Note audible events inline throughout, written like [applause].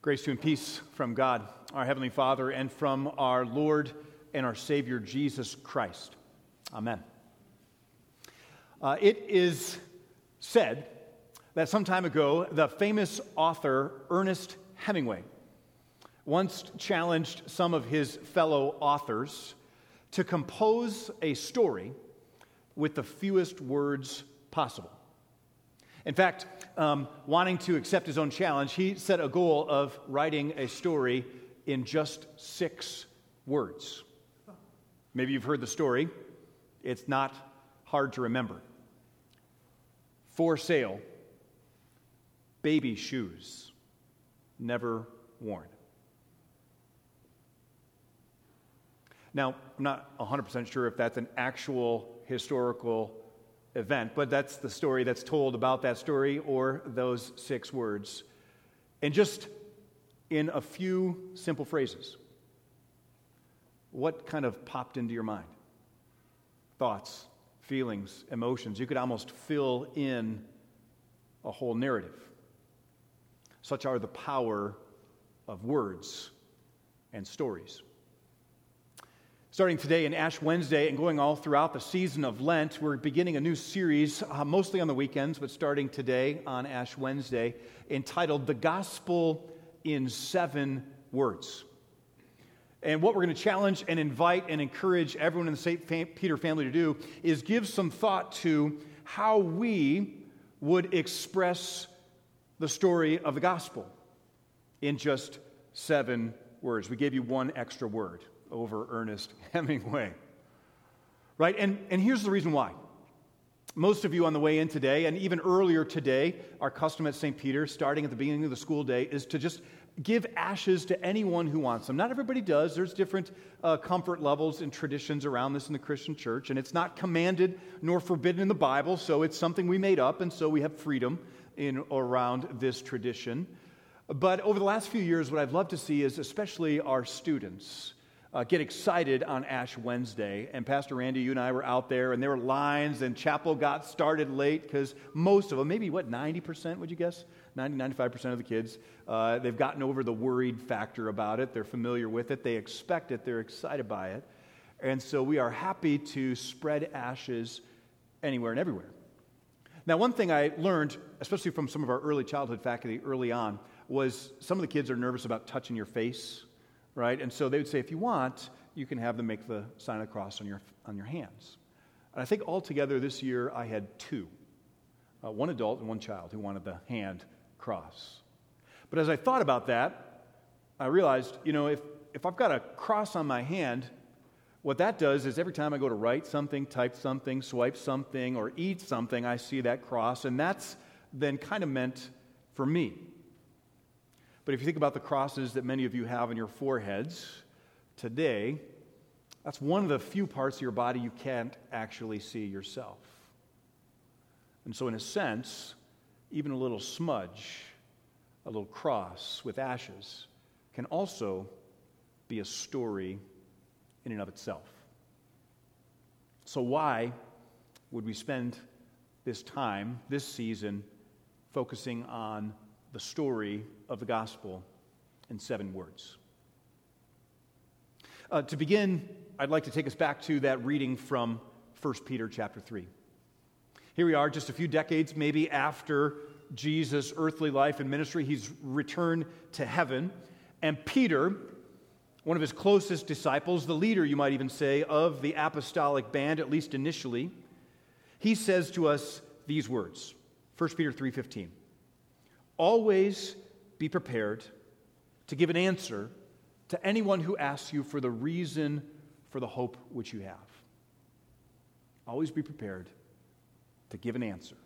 Grace to and peace from God, our Heavenly Father, and from our Lord and our Savior, Jesus Christ. Amen. Uh, it is said that some time ago, the famous author Ernest Hemingway once challenged some of his fellow authors to compose a story with the fewest words possible. In fact, um, wanting to accept his own challenge, he set a goal of writing a story in just six words. Maybe you've heard the story. It's not hard to remember. For sale, baby shoes, never worn. Now, I'm not 100% sure if that's an actual historical event, but that's the story that's told about that story or those six words. And just in a few simple phrases, what kind of popped into your mind? Thoughts, feelings, emotions. You could almost fill in a whole narrative. Such are the power of words and stories. Starting today in Ash Wednesday and going all throughout the season of Lent, we're beginning a new series, uh, mostly on the weekends, but starting today on Ash Wednesday, entitled The Gospel in Seven Words. And what we're going to challenge and invite and encourage everyone in the St. Peter family to do is give some thought to how we would express the story of the gospel in just seven words. We gave you one extra word over Ernest [laughs] Hemingway. Right? And, and here's the reason why. Most of you on the way in today, and even earlier today, our custom at St. Peter, starting at the beginning of the school day, is to just give ashes to anyone who wants them. Not everybody does. There's different uh, comfort levels and traditions around this in the Christian church, and it's not commanded nor forbidden in the Bible, so it's something we made up, and so we have freedom in around this tradition. But over the last few years, what I've loved to see is especially our students uh, get excited on Ash Wednesday. And Pastor Randy, you and I were out there, and there were lines, and chapel got started late because most of them, maybe what, 90%, would you guess? 90, 95% of the kids, uh, they've gotten over the worried factor about it. They're familiar with it, they expect it, they're excited by it. And so we are happy to spread ashes anywhere and everywhere. Now, one thing I learned, especially from some of our early childhood faculty early on, was some of the kids are nervous about touching your face right? And so they would say, if you want, you can have them make the sign of the cross on your, on your hands. And I think altogether this year I had two uh, one adult and one child who wanted the hand cross. But as I thought about that, I realized, you know, if, if I've got a cross on my hand, what that does is every time I go to write something, type something, swipe something, or eat something, I see that cross, and that's then kind of meant for me. But if you think about the crosses that many of you have on your foreheads today, that's one of the few parts of your body you can't actually see yourself. And so, in a sense, even a little smudge, a little cross with ashes, can also be a story in and of itself. So, why would we spend this time, this season, focusing on the story of the gospel in seven words. Uh, to begin, I'd like to take us back to that reading from 1 Peter chapter 3. Here we are, just a few decades maybe after Jesus' earthly life and ministry. He's returned to heaven. And Peter, one of his closest disciples, the leader, you might even say, of the apostolic band, at least initially, he says to us these words 1 Peter 3:15. Always be prepared to give an answer to anyone who asks you for the reason for the hope which you have. Always be prepared to give an answer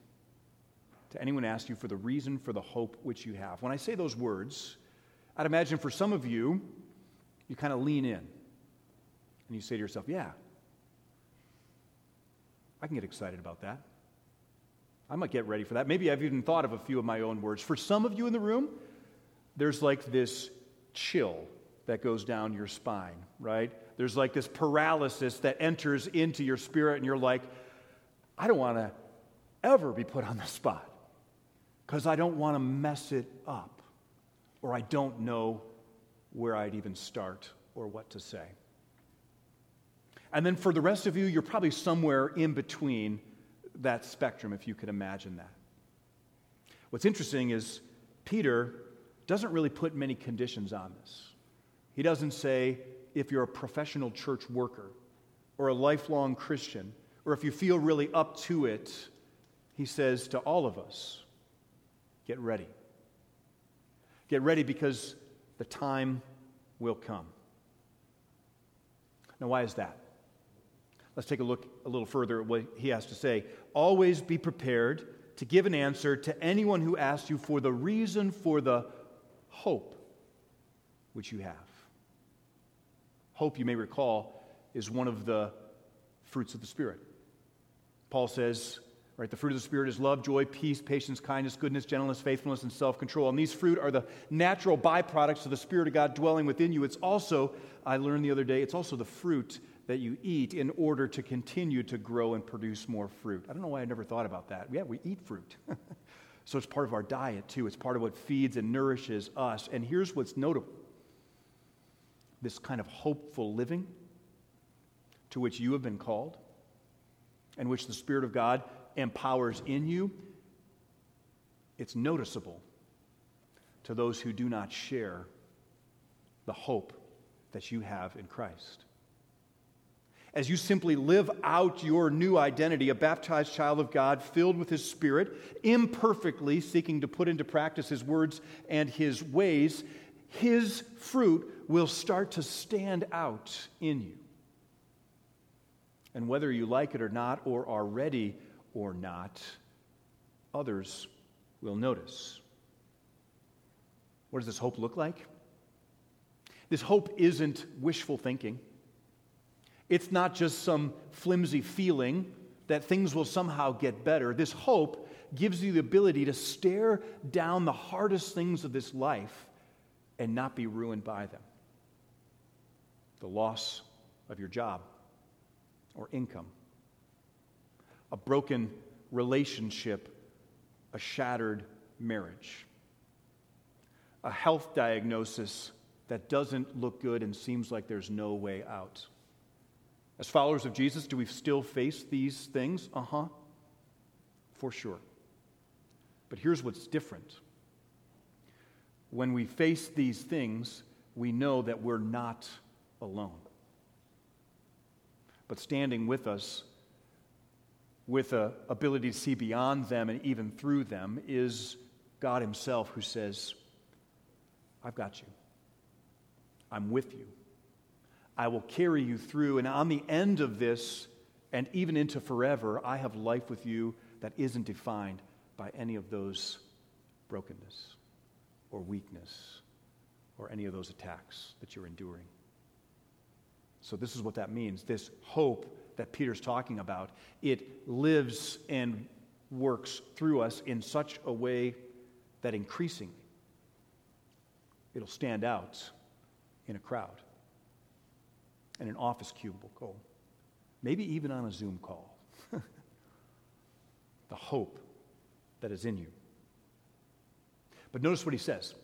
to anyone who asks you for the reason for the hope which you have. When I say those words, I'd imagine for some of you, you kind of lean in and you say to yourself, Yeah, I can get excited about that. I might get ready for that. Maybe I've even thought of a few of my own words. For some of you in the room, there's like this chill that goes down your spine, right? There's like this paralysis that enters into your spirit, and you're like, I don't want to ever be put on the spot because I don't want to mess it up. or I don't know where I'd even start or what to say. And then for the rest of you, you're probably somewhere in between that spectrum, if you could imagine that. What's interesting is Peter doesn't really put many conditions on this. He doesn't say, if you're a professional church worker or a lifelong Christian, or if you feel really up to it, he says to all of us, get ready. Get ready because the time will come. Now, why is that? Let's take a look a little further at what he has to say. Always be prepared to give an answer to anyone who asks you for the reason for the hope which you have. Hope, you may recall, is one of the fruits of the Spirit. Paul says, right, the fruit of the Spirit is love, joy, peace, patience, kindness, goodness, gentleness, faithfulness, and self control. And these fruit are the natural byproducts of the Spirit of God dwelling within you. It's also, I learned the other day, it's also the fruit that you eat in order to continue to grow and produce more fruit. I don't know why I never thought about that. Yeah, we eat fruit. [laughs] so it's part of our diet too. It's part of what feeds and nourishes us. And here's what's notable this kind of hopeful living to which you have been called and which the Spirit of God empowers in you, it's noticeable to those who do not share the hope that you have in Christ. As you simply live out your new identity, a baptized child of God, filled with His Spirit, imperfectly seeking to put into practice His words and His ways, His fruit will start to stand out in you. And whether you like it or not, or are ready or not, others will notice. What does this hope look like? This hope isn't wishful thinking. It's not just some flimsy feeling that things will somehow get better. This hope gives you the ability to stare down the hardest things of this life and not be ruined by them the loss of your job or income, a broken relationship, a shattered marriage, a health diagnosis that doesn't look good and seems like there's no way out. As followers of Jesus, do we still face these things? Uh huh, for sure. But here's what's different. When we face these things, we know that we're not alone. But standing with us with a ability to see beyond them and even through them is God himself who says, I've got you. I'm with you. I will carry you through. And on the end of this, and even into forever, I have life with you that isn't defined by any of those brokenness or weakness or any of those attacks that you're enduring. So, this is what that means this hope that Peter's talking about. It lives and works through us in such a way that increasingly it'll stand out in a crowd, in an office cubicle, maybe even on a Zoom call. [laughs] the hope that is in you. But notice what he says.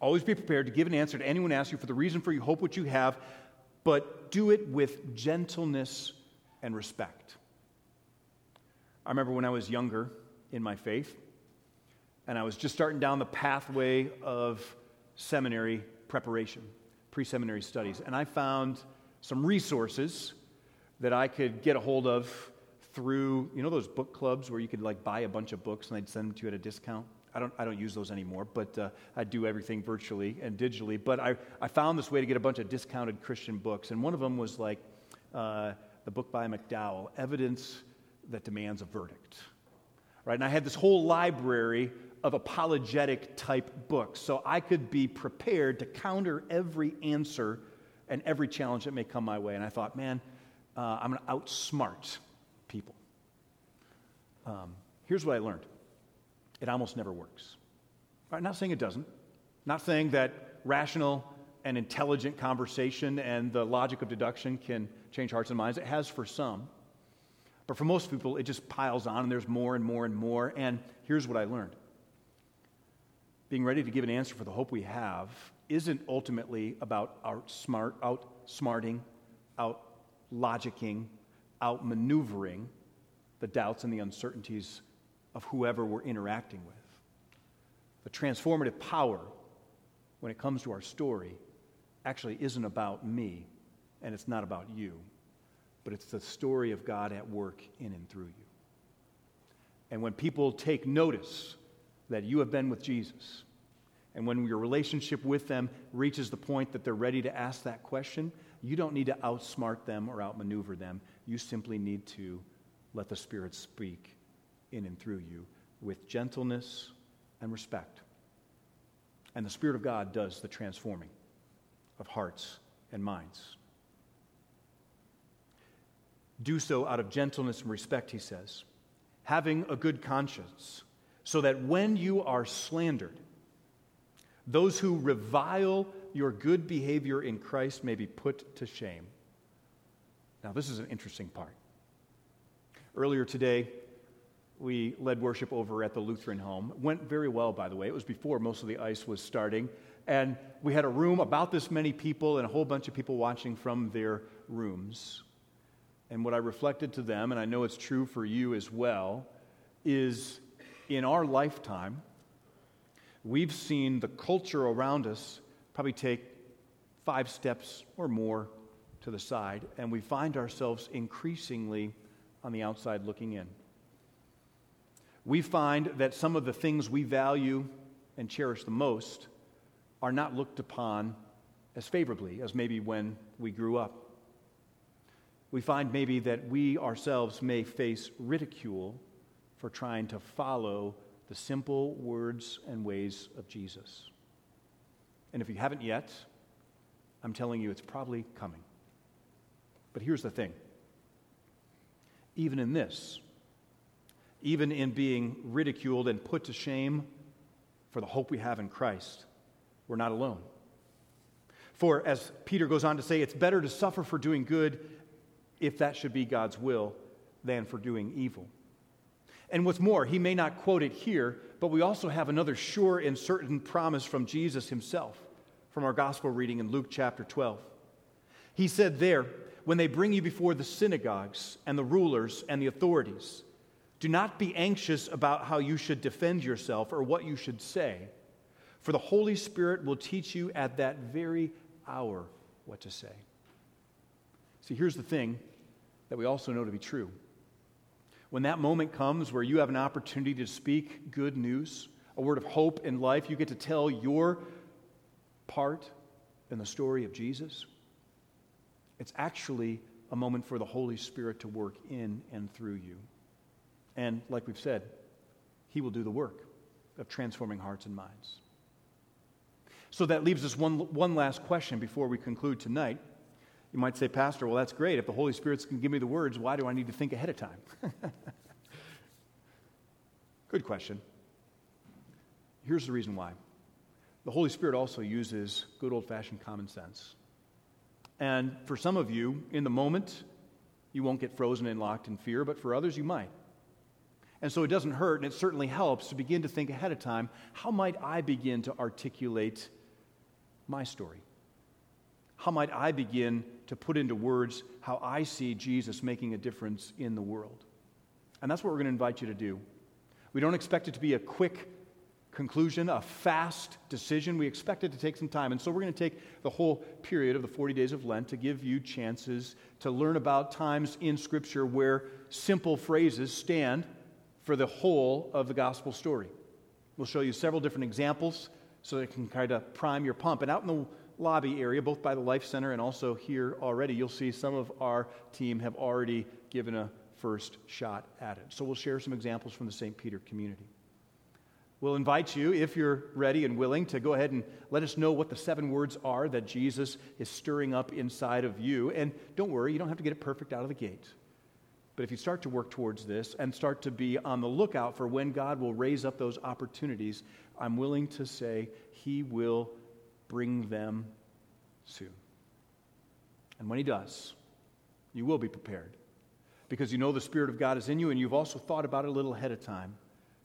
Always be prepared to give an answer to anyone asks you for the reason for your hope which you have, but do it with gentleness and respect. I remember when I was younger in my faith, and I was just starting down the pathway of seminary preparation, pre seminary studies, and I found some resources that I could get a hold of through, you know, those book clubs where you could like buy a bunch of books and they'd send them to you at a discount? I don't, I don't use those anymore, but uh, I do everything virtually and digitally. But I, I found this way to get a bunch of discounted Christian books. And one of them was like uh, the book by McDowell, Evidence That Demands a Verdict. Right? And I had this whole library of apologetic type books. So I could be prepared to counter every answer and every challenge that may come my way. And I thought, man, uh, I'm going to outsmart people. Um, here's what I learned it almost never works. Right, not saying it doesn't, not saying that rational and intelligent conversation and the logic of deduction can change hearts and minds. It has for some. But for most people, it just piles on and there's more and more and more. And here's what I learned being ready to give an answer for the hope we have isn't ultimately about outsmart, outsmarting, out logicking, out maneuvering the doubts and the uncertainties of whoever we're interacting with. The transformative power when it comes to our story actually isn't about me and it's not about you, but it's the story of God at work in and through you. And when people take notice that you have been with Jesus, and when your relationship with them reaches the point that they're ready to ask that question, you don't need to outsmart them or outmaneuver them. You simply need to let the Spirit speak in and through you with gentleness and respect. And the Spirit of God does the transforming of hearts and minds. Do so out of gentleness and respect, he says, having a good conscience, so that when you are slandered, those who revile your good behavior in Christ may be put to shame. Now, this is an interesting part. Earlier today, we led worship over at the Lutheran home. It went very well, by the way. It was before most of the ice was starting. And we had a room about this many people and a whole bunch of people watching from their rooms. And what I reflected to them, and I know it's true for you as well, is in our lifetime, we've seen the culture around us probably take five steps or more to the side, and we find ourselves increasingly on the outside looking in. We find that some of the things we value and cherish the most are not looked upon as favorably as maybe when we grew up. We find maybe that we ourselves may face ridicule for trying to follow the simple words and ways of Jesus. And if you haven't yet, I'm telling you it's probably coming. But here's the thing even in this, even in being ridiculed and put to shame for the hope we have in Christ, we're not alone. For as Peter goes on to say, it's better to suffer for doing good if that should be God's will than for doing evil. And what's more, he may not quote it here, but we also have another sure and certain promise from Jesus himself from our gospel reading in Luke chapter 12. He said there, When they bring you before the synagogues and the rulers and the authorities, do not be anxious about how you should defend yourself or what you should say, for the Holy Spirit will teach you at that very hour what to say. See, here's the thing that we also know to be true when that moment comes where you have an opportunity to speak good news, a word of hope in life, you get to tell your part in the story of Jesus, it's actually a moment for the Holy Spirit to work in and through you. And like we've said, He will do the work of transforming hearts and minds. So that leaves us one, one last question before we conclude tonight. You might say, Pastor, well, that's great. If the Holy Spirit's can give me the words, why do I need to think ahead of time? [laughs] Good question. Here's the reason why the Holy Spirit also uses good old fashioned common sense. And for some of you, in the moment, you won't get frozen and locked in fear, but for others, you might. And so it doesn't hurt, and it certainly helps to begin to think ahead of time how might I begin to articulate my story? How might I begin to put into words how I see Jesus making a difference in the world? And that's what we're going to invite you to do. We don't expect it to be a quick conclusion, a fast decision. We expect it to take some time. And so we're going to take the whole period of the 40 days of Lent to give you chances to learn about times in Scripture where simple phrases stand for the whole of the gospel story. We'll show you several different examples so that it can kind of prime your pump. And out in the lobby area, both by the Life Center and also here already, you'll see some of our team have already given a first shot at it. So we'll share some examples from the St. Peter community. We'll invite you, if you're ready and willing, to go ahead and let us know what the seven words are that Jesus is stirring up inside of you. And don't worry, you don't have to get it perfect out of the gate. But if you start to work towards this and start to be on the lookout for when God will raise up those opportunities, I'm willing to say He will bring them soon. And when He does, you will be prepared because you know the Spirit of God is in you and you've also thought about it a little ahead of time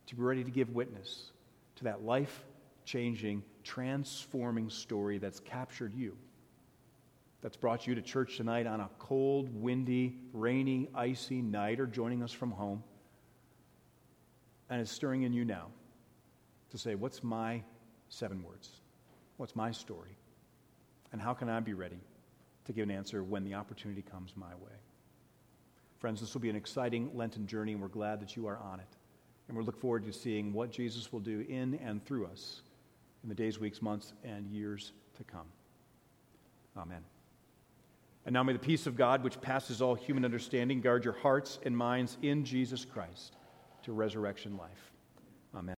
to be ready to give witness to that life changing, transforming story that's captured you, that's brought you to church tonight on a cold, windy, rainy, icy night, or joining us from home, and is stirring in you now to say, What's my seven words? What's my story? And how can I be ready to give an answer when the opportunity comes my way? Friends, this will be an exciting Lenten journey, and we're glad that you are on it. And we look forward to seeing what Jesus will do in and through us in the days, weeks, months, and years to come. Amen. And now may the peace of God, which passes all human understanding, guard your hearts and minds in Jesus Christ to resurrection life.